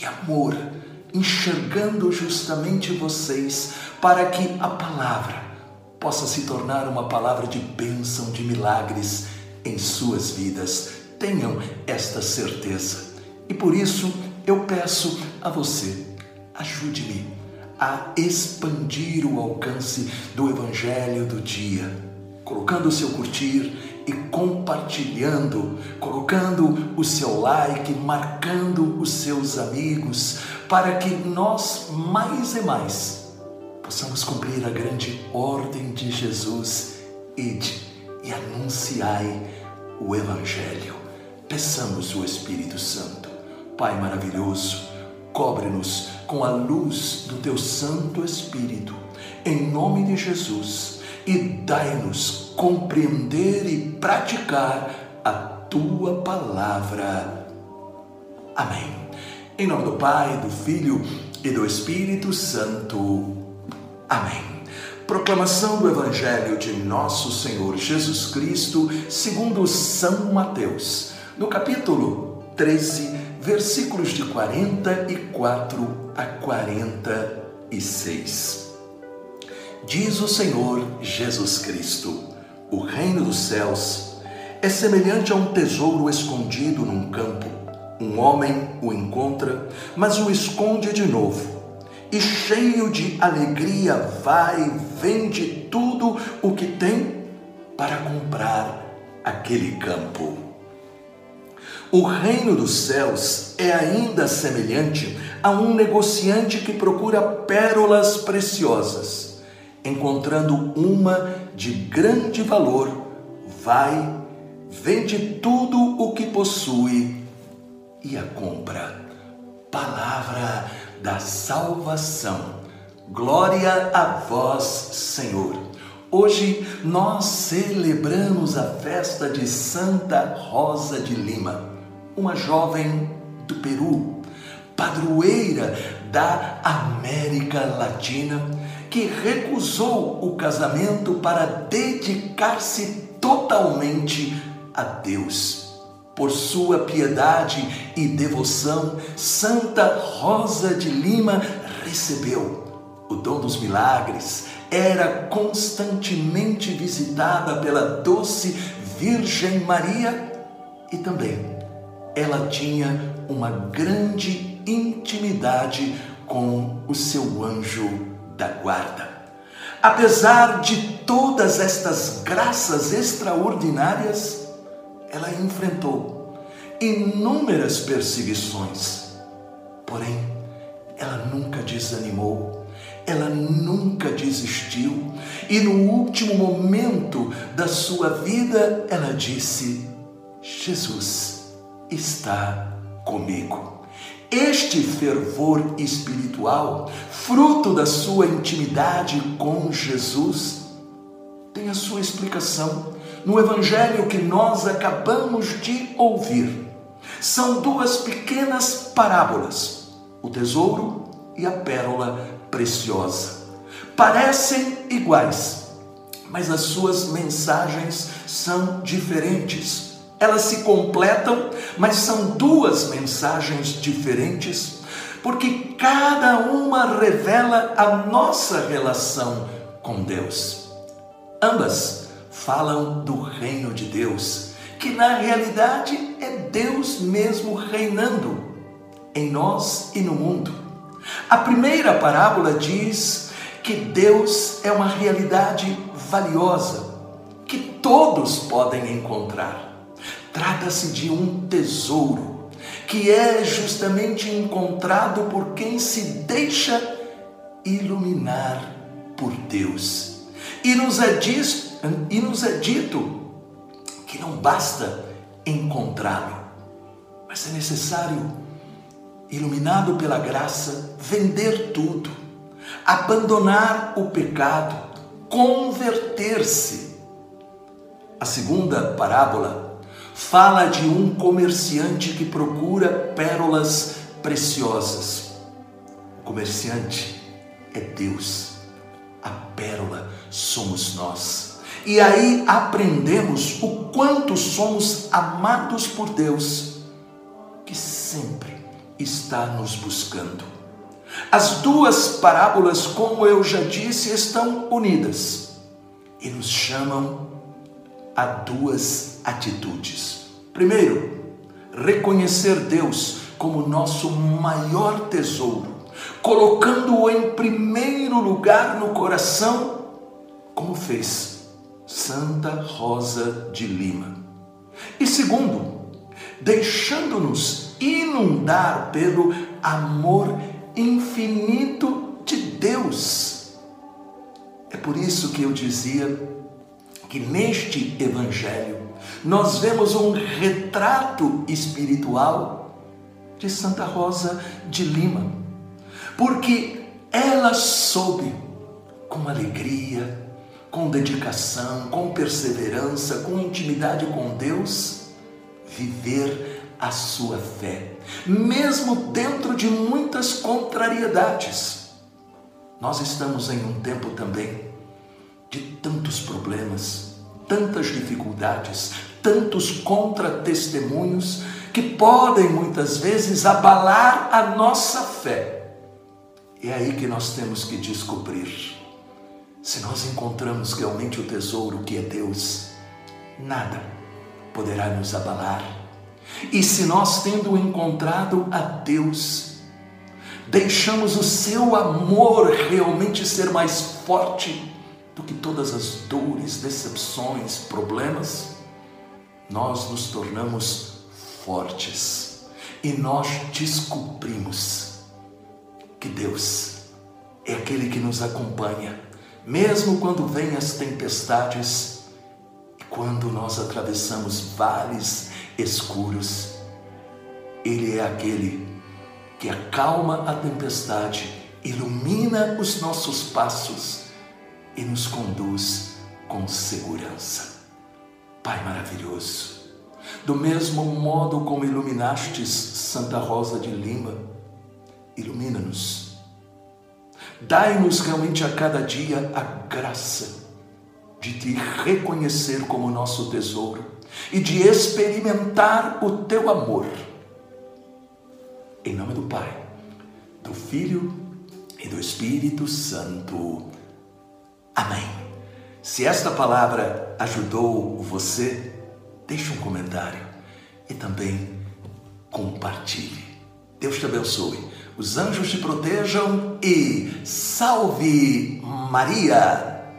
e amor, enxergando justamente vocês, para que a palavra possa se tornar uma palavra de bênção, de milagres em suas vidas. Tenham esta certeza. E por isso eu peço a você, ajude-me a expandir o alcance do Evangelho do dia, colocando o seu curtir e compartilhando, colocando o seu like, marcando os seus amigos, para que nós mais e mais possamos cumprir a grande ordem de Jesus, ide e anunciai o Evangelho. Peçamos o Espírito Santo. Pai maravilhoso, cobre-nos com a luz do teu Santo Espírito, em nome de Jesus, e dai-nos compreender e praticar a tua palavra. Amém. Em nome do Pai, do Filho e do Espírito Santo. Amém. Proclamação do Evangelho de Nosso Senhor Jesus Cristo, segundo São Mateus, no capítulo 13, versículos de 44 a 46. Diz o Senhor Jesus Cristo: O reino dos céus é semelhante a um tesouro escondido num campo. Um homem o encontra, mas o esconde de novo e cheio de alegria vai e vende tudo o que tem para comprar aquele campo. O reino dos céus é ainda semelhante a um negociante que procura pérolas preciosas. Encontrando uma de grande valor, vai, vende tudo o que possui e a compra. Palavra da salvação. Glória a vós, Senhor. Hoje nós celebramos a festa de Santa Rosa de Lima, uma jovem do Peru, padroeira da América Latina, que recusou o casamento para dedicar-se totalmente a Deus. Por sua piedade e devoção, Santa Rosa de Lima recebeu. O dom dos milagres, era constantemente visitada pela doce Virgem Maria e também ela tinha uma grande intimidade com o seu anjo da guarda. Apesar de todas estas graças extraordinárias, ela enfrentou inúmeras perseguições, porém, ela nunca desanimou, ela nunca desistiu, e no último momento da sua vida, ela disse: Jesus está comigo. Este fervor espiritual, fruto da sua intimidade com Jesus, tem a sua explicação no evangelho que nós acabamos de ouvir. São duas pequenas parábolas: o tesouro e a pérola preciosa. Parecem iguais, mas as suas mensagens são diferentes. Elas se completam, mas são duas mensagens diferentes, porque cada uma revela a nossa relação com Deus. Ambas falam do reino de Deus, que na realidade é Deus mesmo reinando em nós e no mundo. A primeira parábola diz que Deus é uma realidade valiosa, que todos podem encontrar. Trata-se de um tesouro que é justamente encontrado por quem se deixa iluminar por Deus. E nos é disto e nos é dito que não basta encontrá-lo, mas é necessário, iluminado pela graça, vender tudo, abandonar o pecado, converter-se. A segunda parábola fala de um comerciante que procura pérolas preciosas. O comerciante é Deus, a pérola somos nós. E aí aprendemos o quanto somos amados por Deus, que sempre está nos buscando. As duas parábolas, como eu já disse, estão unidas e nos chamam a duas atitudes. Primeiro, reconhecer Deus como nosso maior tesouro, colocando-o em primeiro lugar no coração, como fez Santa Rosa de Lima. E segundo, deixando-nos inundar pelo amor infinito de Deus. É por isso que eu dizia que neste Evangelho nós vemos um retrato espiritual de Santa Rosa de Lima, porque ela soube com alegria, com dedicação, com perseverança, com intimidade com Deus, viver a sua fé, mesmo dentro de muitas contrariedades. Nós estamos em um tempo também de tantos problemas, tantas dificuldades, tantos contra-testemunhos que podem muitas vezes abalar a nossa fé. É aí que nós temos que descobrir. Se nós encontramos realmente o tesouro que é Deus, nada poderá nos abalar. E se nós, tendo encontrado a Deus, deixamos o seu amor realmente ser mais forte do que todas as dores, decepções, problemas, nós nos tornamos fortes e nós descobrimos que Deus é aquele que nos acompanha, mesmo quando vêm as tempestades e quando nós atravessamos vales escuros. Ele é aquele que acalma a tempestade, ilumina os nossos passos e nos conduz com segurança. Pai maravilhoso, do mesmo modo como iluminastes Santa Rosa de Lima, ilumina-nos. Dai-nos realmente a cada dia a graça de te reconhecer como nosso tesouro e de experimentar o teu amor. Em nome do Pai, do Filho e do Espírito Santo. Se esta palavra ajudou você, deixe um comentário e também compartilhe. Deus te abençoe, os anjos te protejam e salve Maria!